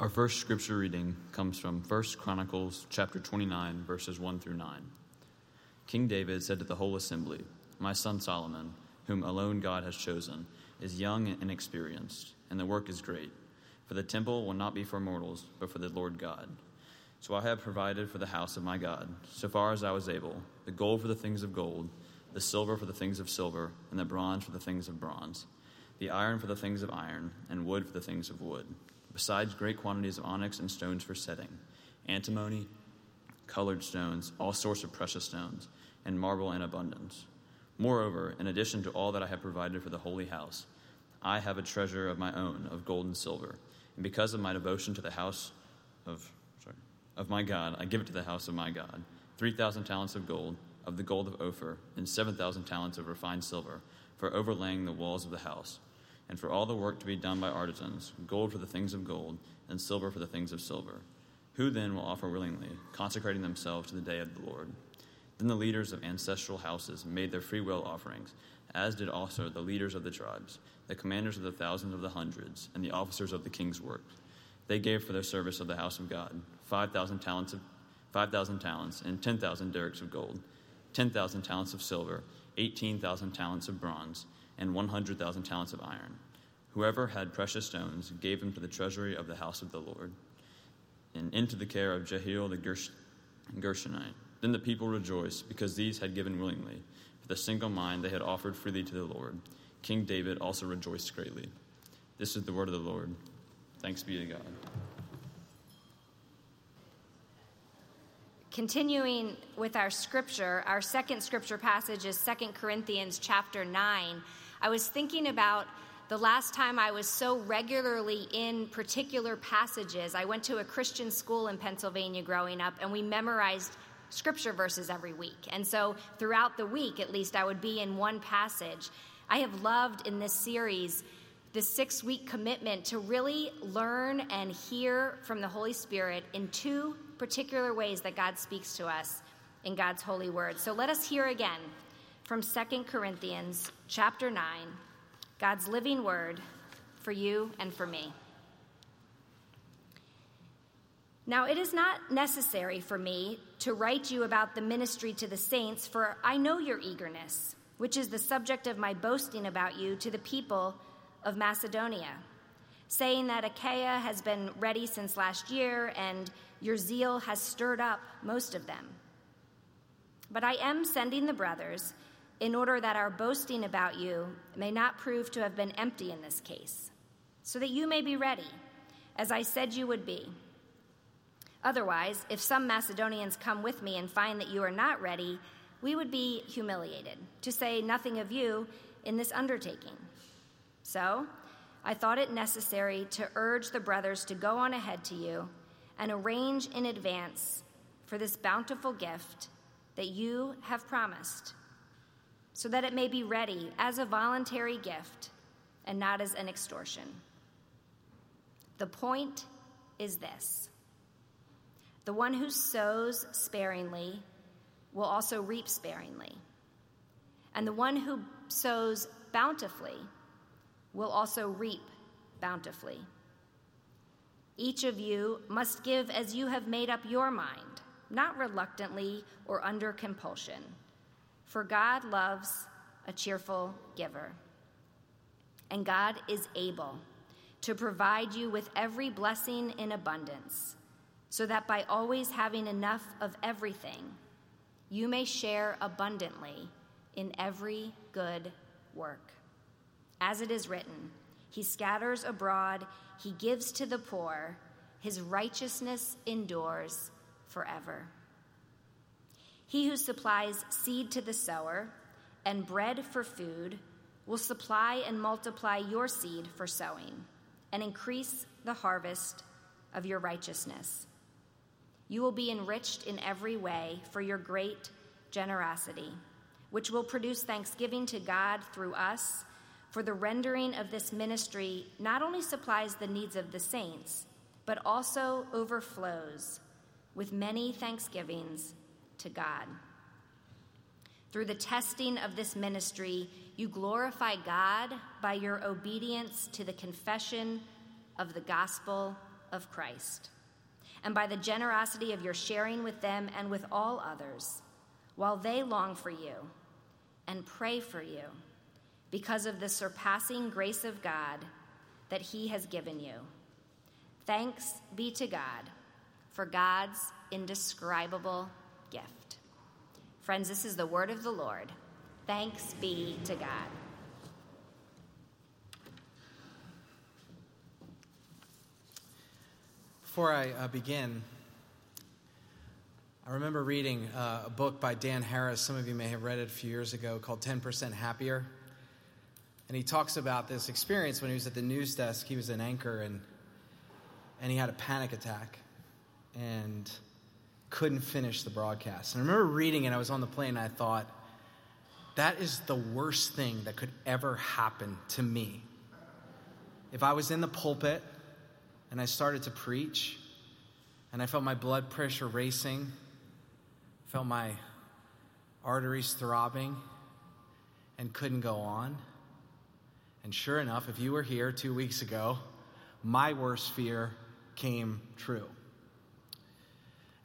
Our first scripture reading comes from 1 Chronicles chapter 29 verses 1 through 9. King David said to the whole assembly, "My son Solomon, whom alone God has chosen, is young and inexperienced, and the work is great. For the temple will not be for mortals, but for the Lord God. So I have provided for the house of my God, so far as I was able, the gold for the things of gold, the silver for the things of silver, and the bronze for the things of bronze, the iron for the things of iron, and wood for the things of wood." besides great quantities of onyx and stones for setting, antimony, colored stones, all sorts of precious stones, and marble in abundance. Moreover, in addition to all that I have provided for the holy house, I have a treasure of my own of gold and silver, and because of my devotion to the house of sorry, of my God, I give it to the house of my God, three thousand talents of gold, of the gold of Ophir, and seven thousand talents of refined silver, for overlaying the walls of the house and for all the work to be done by artisans, gold for the things of gold, and silver for the things of silver. Who then will offer willingly, consecrating themselves to the day of the Lord? Then the leaders of ancestral houses made their free will offerings, as did also the leaders of the tribes, the commanders of the thousands of the hundreds, and the officers of the king's work. They gave for their service of the house of God five thousand talents of five thousand talents and ten thousand darics of gold, ten thousand talents of silver, eighteen thousand talents of bronze and 100,000 talents of iron. Whoever had precious stones gave them to the treasury of the house of the Lord, and into the care of Jehiel the Gersh- Gershonite. Then the people rejoiced, because these had given willingly. With a single mind they had offered freely to the Lord. King David also rejoiced greatly. This is the word of the Lord. Thanks be to God. Continuing with our scripture, our second scripture passage is 2 Corinthians chapter 9. I was thinking about the last time I was so regularly in particular passages. I went to a Christian school in Pennsylvania growing up, and we memorized scripture verses every week. And so throughout the week, at least, I would be in one passage. I have loved in this series the six week commitment to really learn and hear from the Holy Spirit in two particular ways that God speaks to us in God's holy word. So let us hear again from Second Corinthians chapter 9, God's living word for you and for me. Now, it is not necessary for me to write you about the ministry to the saints, for I know your eagerness, which is the subject of my boasting about you to the people of Macedonia, saying that Achaia has been ready since last year, and your zeal has stirred up most of them. But I am sending the brothers in order that our boasting about you may not prove to have been empty in this case, so that you may be ready, as I said you would be. Otherwise, if some Macedonians come with me and find that you are not ready, we would be humiliated, to say nothing of you, in this undertaking. So, I thought it necessary to urge the brothers to go on ahead to you and arrange in advance for this bountiful gift that you have promised so that it may be ready as a voluntary gift and not as an extortion. The point is this the one who sows sparingly will also reap sparingly, and the one who sows bountifully will also reap bountifully. Each of you must give as you have made up your mind, not reluctantly or under compulsion for God loves a cheerful giver. And God is able to provide you with every blessing in abundance, so that by always having enough of everything, you may share abundantly in every good work. As it is written, He scatters abroad, He gives to the poor, His righteousness endures forever. He who supplies seed to the sower and bread for food will supply and multiply your seed for sowing and increase the harvest of your righteousness. You will be enriched in every way for your great generosity, which will produce thanksgiving to God through us. For the rendering of this ministry not only supplies the needs of the saints, but also overflows with many thanksgivings to God. Through the testing of this ministry, you glorify God by your obedience to the confession of the gospel of Christ, and by the generosity of your sharing with them and with all others, while they long for you and pray for you because of the surpassing grace of God that He has given you. Thanks be to God for God's indescribable gift. Friends, this is the word of the Lord. Thanks be to God. Before I uh, begin, I remember reading uh, a book by Dan Harris. Some of you may have read it a few years ago called 10% Happier. And he talks about this experience when he was at the news desk. He was an anchor and, and he had a panic attack. And couldn't finish the broadcast. And I remember reading it, I was on the plane, and I thought, that is the worst thing that could ever happen to me. If I was in the pulpit and I started to preach, and I felt my blood pressure racing, felt my arteries throbbing, and couldn't go on. And sure enough, if you were here two weeks ago, my worst fear came true.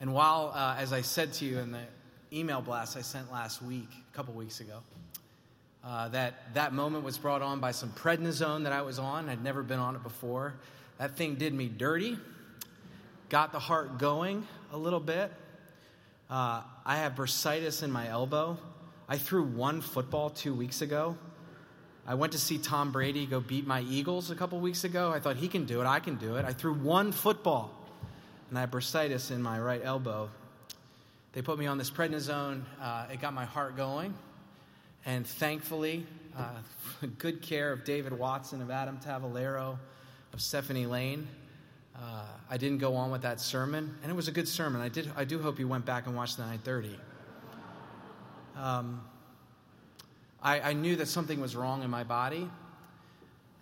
And while, uh, as I said to you in the email blast I sent last week, a couple weeks ago, uh, that that moment was brought on by some prednisone that I was on. I'd never been on it before. That thing did me dirty, got the heart going a little bit. Uh, I have bursitis in my elbow. I threw one football two weeks ago. I went to see Tom Brady go beat my Eagles a couple weeks ago. I thought he can do it. I can do it. I threw one football and I have bursitis in my right elbow. They put me on this prednisone. Uh, it got my heart going. And thankfully, uh, good care of David Watson, of Adam Tavalero, of Stephanie Lane. Uh, I didn't go on with that sermon, and it was a good sermon. I did. I do hope you went back and watched the 9:30. Um, I, I, knew that something was wrong in my body,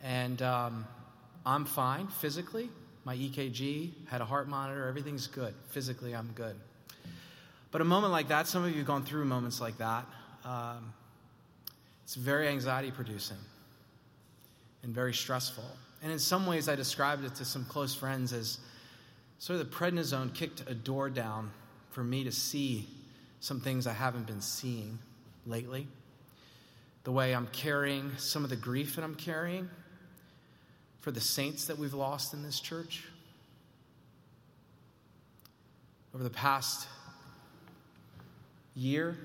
and um, I'm fine physically my EKG, had a heart monitor, everything's good. Physically, I'm good. But a moment like that, some of you have gone through moments like that. Um, it's very anxiety producing and very stressful. And in some ways, I described it to some close friends as sort of the prednisone kicked a door down for me to see some things I haven't been seeing lately. The way I'm carrying some of the grief that I'm carrying for the saints that we've lost in this church? Over the past year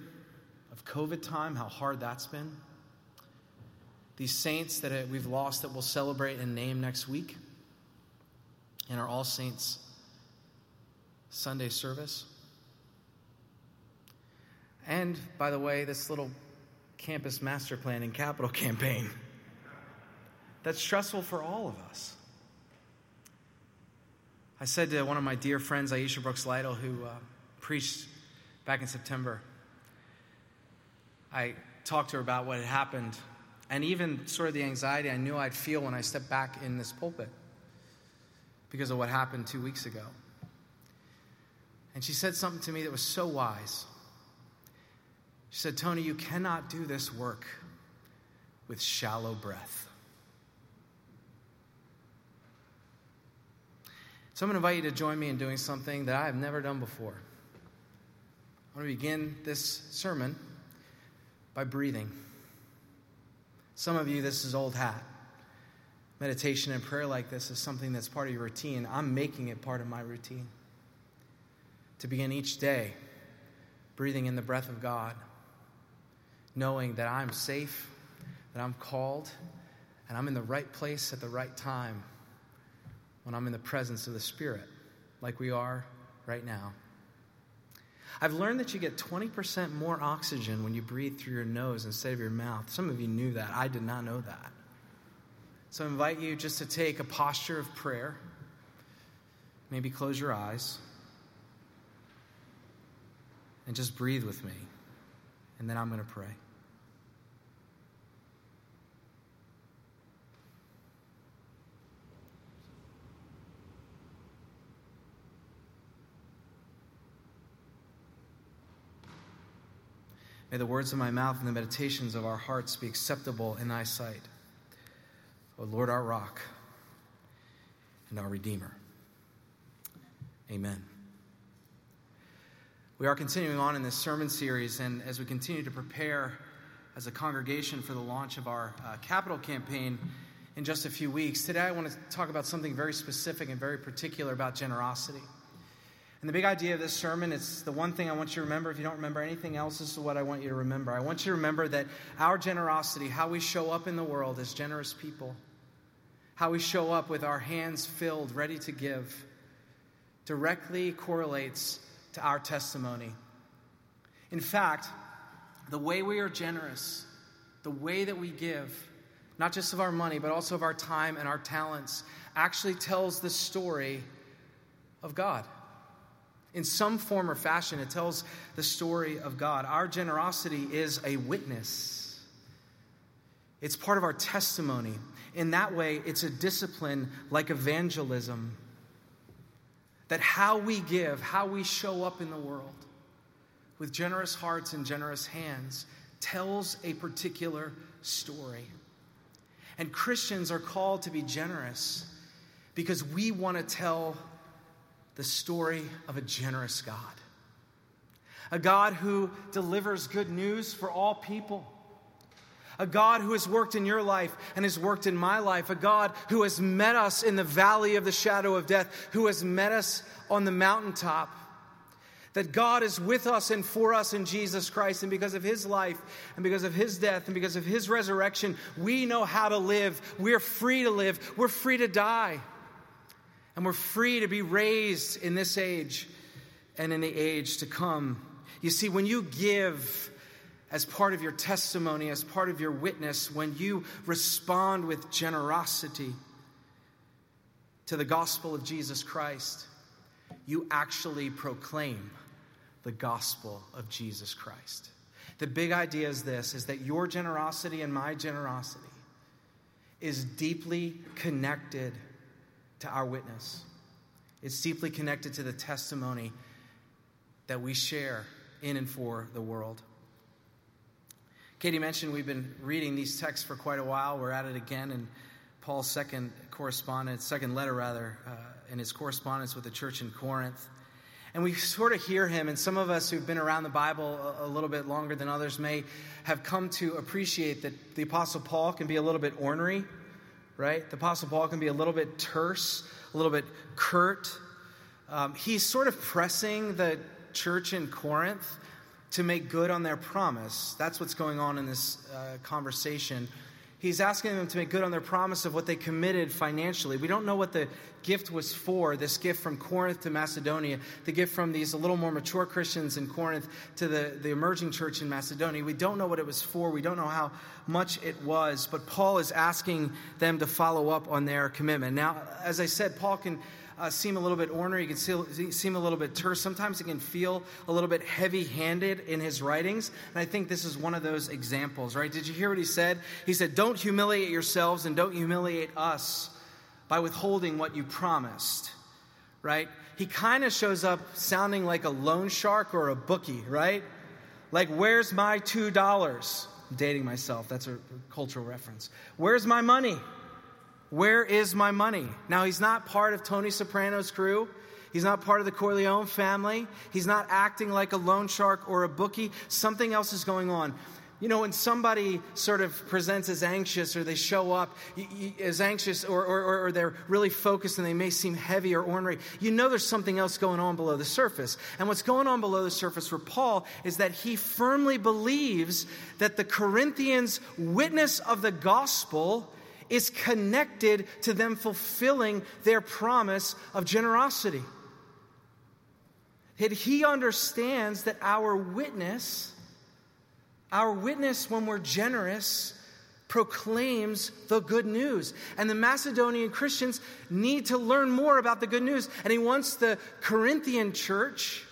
of COVID time, how hard that's been. These saints that uh, we've lost that we'll celebrate and name next week in our All Saints Sunday service. And, by the way, this little campus master plan and capital campaign that's stressful for all of us. I said to one of my dear friends, Aisha Brooks Lytle, who uh, preached back in September, I talked to her about what had happened and even sort of the anxiety I knew I'd feel when I stepped back in this pulpit because of what happened two weeks ago. And she said something to me that was so wise. She said, Tony, you cannot do this work with shallow breath. So I'm going to invite you to join me in doing something that I have never done before. I'm going to begin this sermon by breathing. Some of you, this is old hat. Meditation and prayer like this is something that's part of your routine. I'm making it part of my routine. To begin each day breathing in the breath of God, knowing that I'm safe, that I'm called, and I'm in the right place at the right time when I'm in the presence of the Spirit, like we are right now. I've learned that you get 20% more oxygen when you breathe through your nose instead of your mouth. Some of you knew that. I did not know that. So I invite you just to take a posture of prayer. Maybe close your eyes. and just breathe with me, and then I'm going to pray. May the words of my mouth and the meditations of our hearts be acceptable in thy sight. O Lord, our rock and our Redeemer. Amen. We are continuing on in this sermon series, and as we continue to prepare as a congregation for the launch of our uh, capital campaign in just a few weeks, today I want to talk about something very specific and very particular about generosity. And the big idea of this sermon, it's the one thing I want you to remember. If you don't remember anything else, this is what I want you to remember. I want you to remember that our generosity, how we show up in the world as generous people, how we show up with our hands filled, ready to give, directly correlates to our testimony. In fact, the way we are generous, the way that we give, not just of our money, but also of our time and our talents, actually tells the story of God in some form or fashion, it tells the story of God. Our generosity is a witness, it's part of our testimony. In that way, it's a discipline like evangelism. That how we give, how we show up in the world with generous hearts and generous hands tells a particular story. And Christians are called to be generous because we want to tell the story of a generous God. A God who delivers good news for all people. A God who has worked in your life and has worked in my life. A God who has met us in the valley of the shadow of death, who has met us on the mountaintop. That God is with us and for us in Jesus Christ. And because of his life and because of his death and because of his resurrection, we know how to live. We're free to live. We're free to die. And we're free to be raised in this age and in the age to come. You see, when you give as part of your testimony, as part of your witness, when you respond with generosity to the gospel of Jesus Christ, you actually proclaim the gospel of Jesus Christ. The big idea is this is that your generosity and my generosity is deeply connected to our witness. It's deeply connected to the testimony that we share in and for the world. Katie mentioned we've been reading these texts for quite a while. We're at it again in Paul's second correspondence, second letter rather, uh, in his correspondence with the church in Corinth. And we sort of hear him, and some of us who've been around the Bible a, a little bit longer than others may have come to appreciate that the Apostle Paul can be a little bit ornery right? The Apostle Paul can be a little bit terse, a little bit curt. Um, he's sort of pressing the church in Corinth to make good on their promise. That's what's going on in this uh, conversation He's asking them to make good on their promise of what they committed financially. We don't know what the gift was for, this gift from Corinth to Macedonia, the gift from these a little more mature Christians in Corinth to the, the emerging church in Macedonia. We don't know what it was for. We don't know how much it was. But Paul is asking them to follow up on their commitment. Now, as I said, Paul can uh, seem a little bit ornery, it can seem a little bit terse. Sometimes he can feel a little bit heavy handed in his writings. And I think this is one of those examples, right? Did you hear what he said? He said, Don't humiliate yourselves and don't humiliate us by withholding what you promised, right? He kind of shows up sounding like a loan shark or a bookie, right? Like, where's my $2? I'm dating myself. That's a cultural reference. Where's my money? Where is my money? Now, he's not part of Tony Soprano's crew. He's not part of the Corleone family. He's not acting like a loan shark or a bookie. Something else is going on. You know, when somebody sort of presents as anxious or they show up as anxious or, or, or, they're really focused and they may seem heavy or ornery, you know there's something else going on below the surface. And what's going on below the surface for Paul is that he firmly believes that the Corinthians' witness of the gospel is connected to them fulfilling their promise of generosity. That he understands that our witness, our witness when we're generous, proclaims the good news. And the Macedonian Christians need to learn more about the good news. And he wants the Corinthian church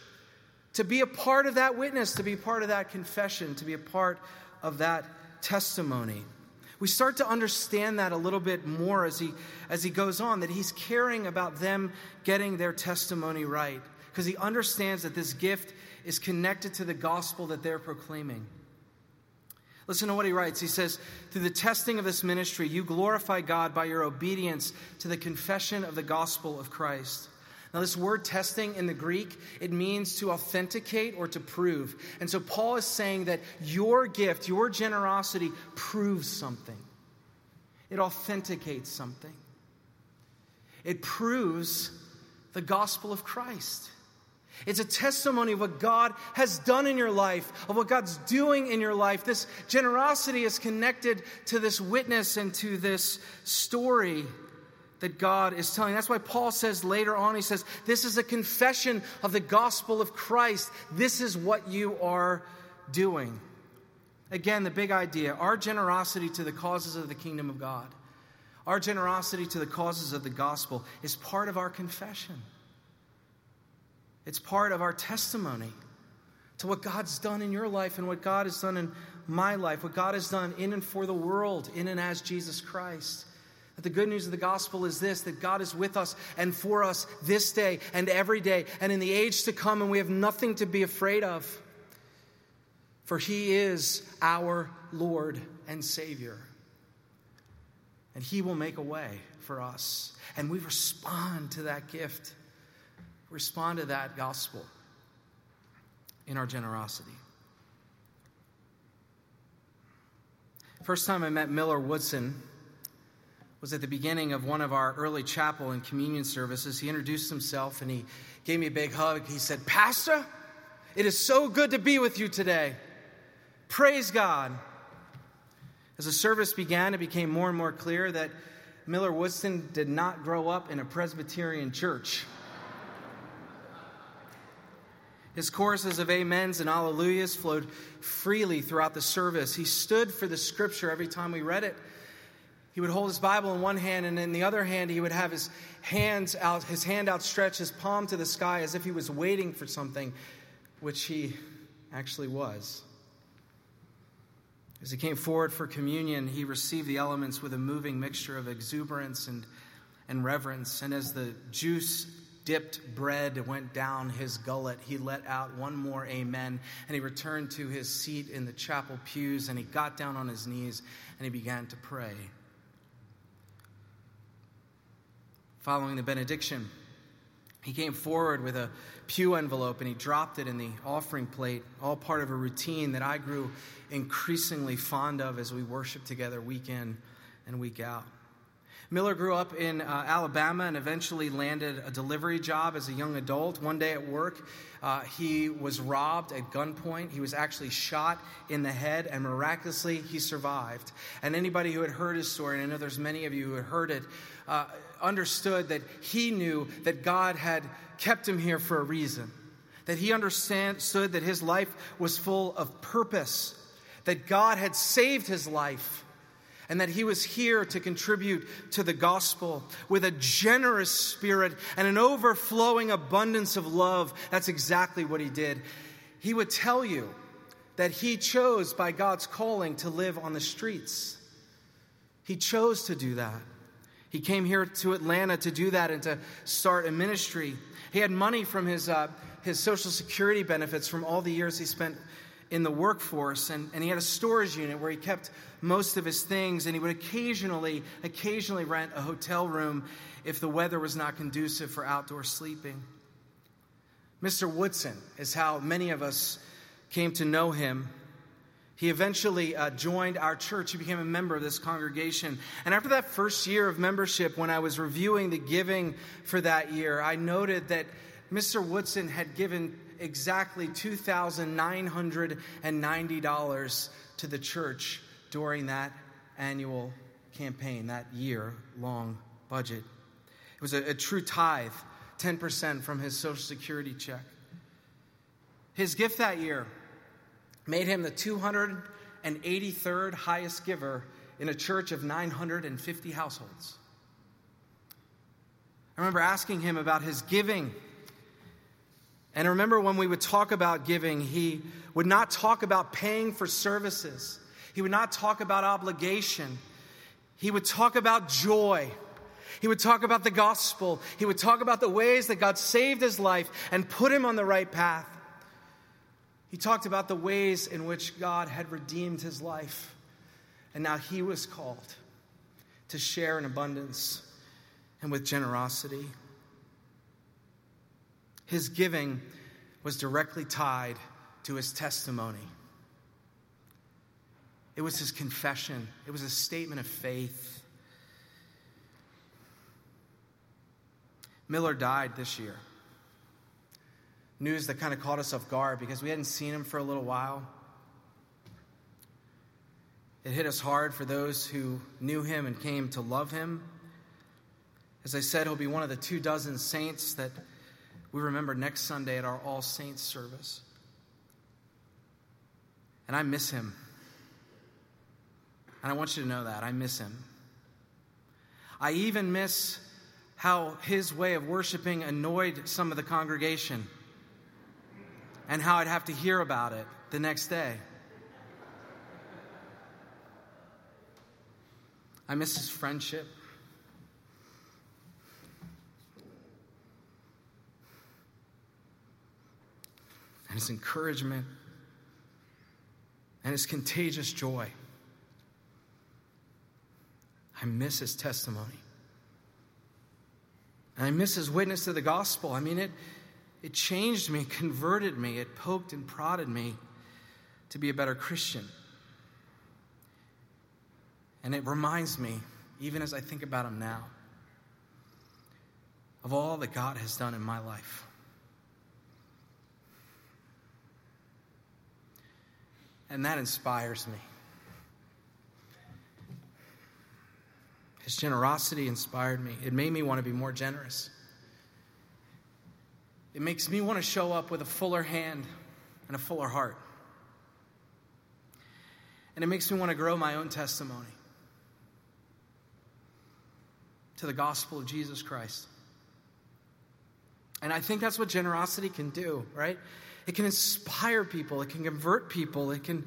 to be a part of that witness, to be part of that confession, to be a part of that testimony. We start to understand that a little bit more as he, as he goes on, that he's caring about them getting their testimony right, because he understands that this gift is connected to the gospel that they're proclaiming. Listen to what he writes. He says, Through the testing of this ministry, you glorify God by your obedience to the confession of the gospel of Christ. Now, this word testing in the Greek, it means to authenticate or to prove. And so Paul is saying that your gift, your generosity, proves something, it authenticates something, it proves the gospel of Christ. It's a testimony of what God has done in your life, of what God's doing in your life. This generosity is connected to this witness and to this story that God is telling. That's why Paul says later on, he says, This is a confession of the gospel of Christ. This is what you are doing. Again, the big idea our generosity to the causes of the kingdom of God, our generosity to the causes of the gospel is part of our confession. It's part of our testimony to what God's done in your life and what God has done in my life, what God has done in and for the world, in and as Jesus Christ. That the good news of the gospel is this that God is with us and for us this day and every day and in the age to come, and we have nothing to be afraid of. For he is our Lord and Savior. And he will make a way for us. And we respond to that gift respond to that gospel in our generosity. First time I met Miller Woodson was at the beginning of one of our early chapel and communion services. He introduced himself and he gave me a big hug. He said, Pastor, it is so good to be with you today. Praise God. As the service began, it became more and more clear that Miller Woodson did not grow up in a Presbyterian church. His choruses of amens and alleluias flowed freely throughout the service. He stood for the scripture every time we read it. He would hold his Bible in one hand, and in the other hand, he would have his hands out, his hand outstretched, his palm to the sky, as if he was waiting for something, which he actually was. As he came forward for communion, he received the elements with a moving mixture of exuberance and, and reverence. And as the juice dipped bread went down his gullet, he let out one more amen, and he returned to his seat in the chapel pews, and he got down on his knees, and he began to pray. Following the benediction, he came forward with a pew envelope and he dropped it in the offering plate, all part of a routine that I grew increasingly fond of as we worshiped together week in and week out. Miller grew up in uh, Alabama and eventually landed a delivery job as a young adult. One day at work, uh, he was robbed at gunpoint. He was actually shot in the head, and miraculously, he survived. And anybody who had heard his story, and I know there's many of you who had heard it, uh, understood that he knew that God had kept him here for a reason. That he understood that his life was full of purpose, that God had saved his life and that he was here to contribute to the gospel with a generous spirit and an overflowing abundance of love. That's exactly what he did. He would tell you that he chose by God's calling to live on the streets. He chose to do that. He came here to Atlanta to do that and to start a ministry. He had money from his, uh, his Social Security benefits from all the years he spent in the workforce, and, and he had a storage unit where he kept most of his things, and he would occasionally, occasionally rent a hotel room if the weather was not conducive for outdoor sleeping. Mr. Woodson is how many of us came to know him. He eventually uh, joined our church. He became a member of this congregation. And after that first year of membership, when I was reviewing the giving for that year, I noted that Mr. Woodson had given exactly $2,990 to the church during that annual campaign, that year long budget. It was a, a true tithe, 10% from his Social Security check. His gift that year made him the 283rd highest giver in a church of 950 households. I remember asking him about his giving And I remember when we would talk about giving, he would not talk about paying for services. He would not talk about obligation. He would talk about joy. He would talk about the gospel. He would talk about the ways that God saved his life and put him on the right path. He talked about the ways in which God had redeemed his life. And now he was called to share in abundance and with generosity. His giving was directly tied to his testimony. It was his confession, it was a statement of faith. Miller died this year. News that kind of caught us off guard because we hadn't seen him for a little while. It hit us hard for those who knew him and came to love him. As I said, he'll be one of the two dozen saints that we remember next Sunday at our All Saints service. And I miss him. And I want you to know that. I miss him. I even miss how his way of worshiping annoyed some of the congregation and how I'd have to hear about it the next day. I miss his friendship. And his encouragement and his contagious joy. I miss his testimony. And I miss his witness to the gospel. I mean, it, it changed me, converted me, it poked and prodded me to be a better Christian. And it reminds me, even as I think about him now, of all that God has done in my life. And that inspires me. His generosity inspired me. It made me want to be more generous. It makes me want to show up with a fuller hand and a fuller heart. And it makes me want to grow my own testimony to the gospel of Jesus Christ. And I think that's what generosity can do, right? It can inspire people, it can convert people, it can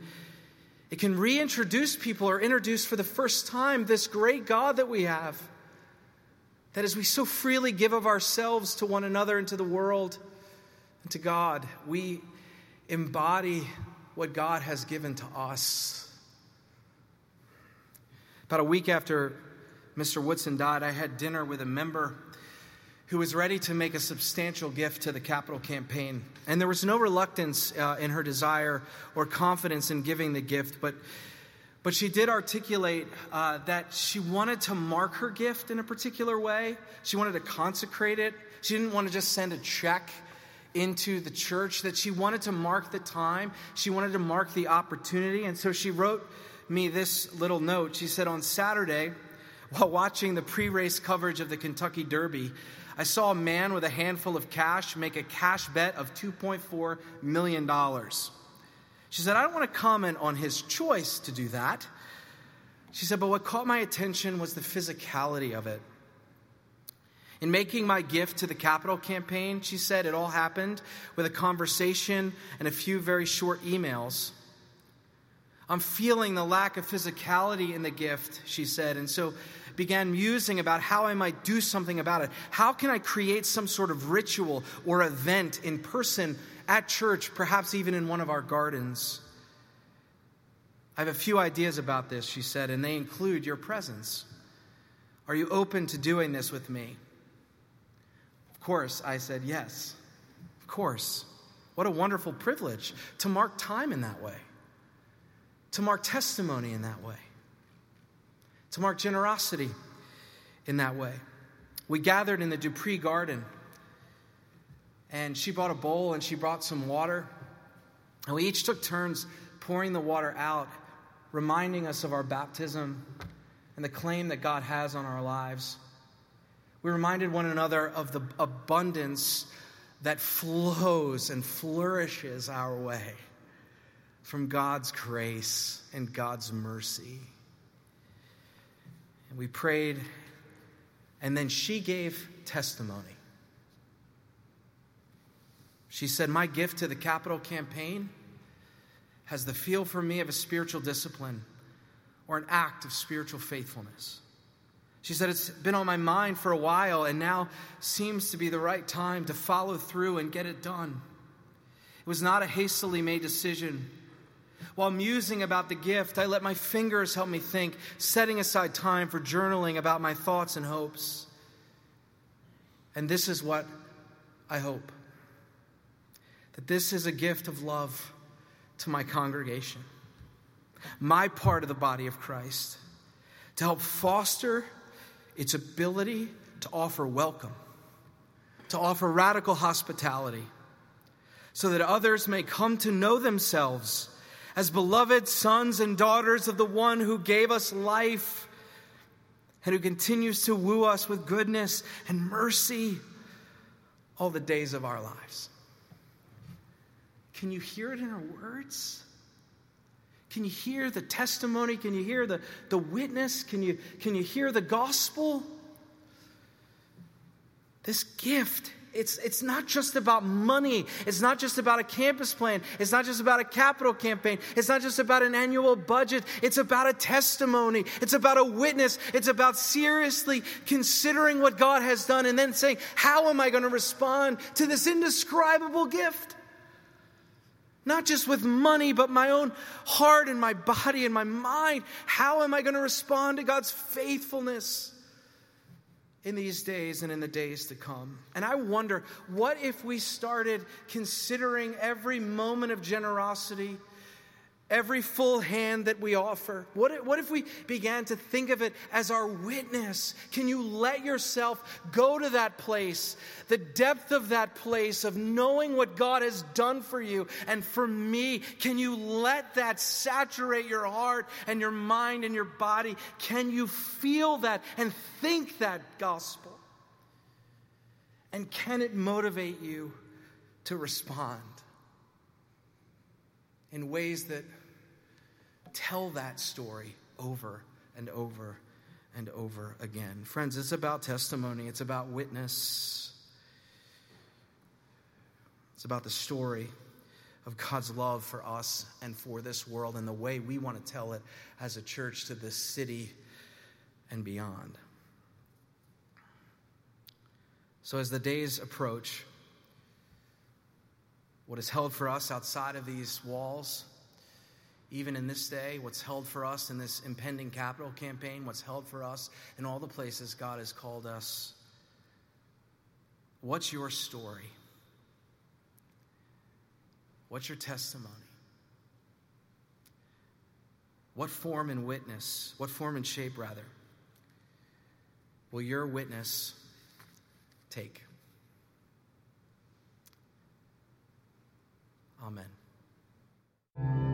it can reintroduce people or introduce for the first time this great God that we have. That as we so freely give of ourselves to one another and to the world and to God, we embody what God has given to us. About a week after Mr. Woodson died, I had dinner with a member who was ready to make a substantial gift to the capital campaign. And there was no reluctance uh, in her desire or confidence in giving the gift, but, but she did articulate uh, that she wanted to mark her gift in a particular way. She wanted to consecrate it. She didn't want to just send a check into the church, that she wanted to mark the time. She wanted to mark the opportunity. And so she wrote me this little note. She said, On Saturday, while watching the pre race coverage of the Kentucky Derby, I saw a man with a handful of cash make a cash bet of $2.4 million. She said, I don't want to comment on his choice to do that. She said, but what caught my attention was the physicality of it. In making my gift to the capital campaign, she said it all happened with a conversation and a few very short emails. I'm feeling the lack of physicality in the gift, she said, and so began musing about how I might do something about it. How can I create some sort of ritual or event in person at church, perhaps even in one of our gardens? I have a few ideas about this, she said, and they include your presence. Are you open to doing this with me? Of course, I said yes. Of course. What a wonderful privilege to mark time in that way, to mark testimony in that way to mark generosity in that way. We gathered in the Dupree garden, and she brought a bowl and she brought some water. And we each took turns pouring the water out, reminding us of our baptism and the claim that God has on our lives. We reminded one another of the abundance that flows and flourishes our way from God's grace and God's mercy. And we prayed, and then she gave testimony. She said, My gift to the capital campaign has the feel for me of a spiritual discipline or an act of spiritual faithfulness. She said, It's been on my mind for a while, and now seems to be the right time to follow through and get it done. It was not a hastily made decision. While musing about the gift, I let my fingers help me think, setting aside time for journaling about my thoughts and hopes. And this is what I hope that this is a gift of love to my congregation, my part of the body of Christ, to help foster its ability to offer welcome, to offer radical hospitality, so that others may come to know themselves as beloved sons and daughters of the one who gave us life and who continues to woo us with goodness and mercy all the days of our lives. Can you hear it in her words? Can you hear the testimony? Can you hear the, the witness? Can you, can you hear the gospel? This gift, it's, it's not just about money. It's not just about a campus plan. It's not just about a capital campaign. It's not just about an annual budget. It's about a testimony. It's about a witness. It's about seriously considering what God has done and then saying, How am I going to respond to this indescribable gift? Not just with money, but my own heart and my body and my mind. How am I going to respond to God's faithfulness in these days and in the days to come? And I wonder, what if we started considering every moment of generosity? Every full hand that we offer? What if, what if we began to think of it as our witness? Can you let yourself go to that place, the depth of that place of knowing what God has done for you and for me? Can you let that saturate your heart and your mind and your body? Can you feel that and think that gospel? And can it motivate you to respond? in ways that tell that story over and over and over again. Friends, it's about testimony, it's about witness, it's about the story of God's love for us and for this world and the way we want to tell it as a church to this city and beyond. So, as the days approach, what is held for us outside of these walls even in this day, what's held for us in this impending capital campaign, what's held for us in all the places God has called us. What's your story? What's your testimony? What form and witness, what form and shape, rather, will your witness take? Amen.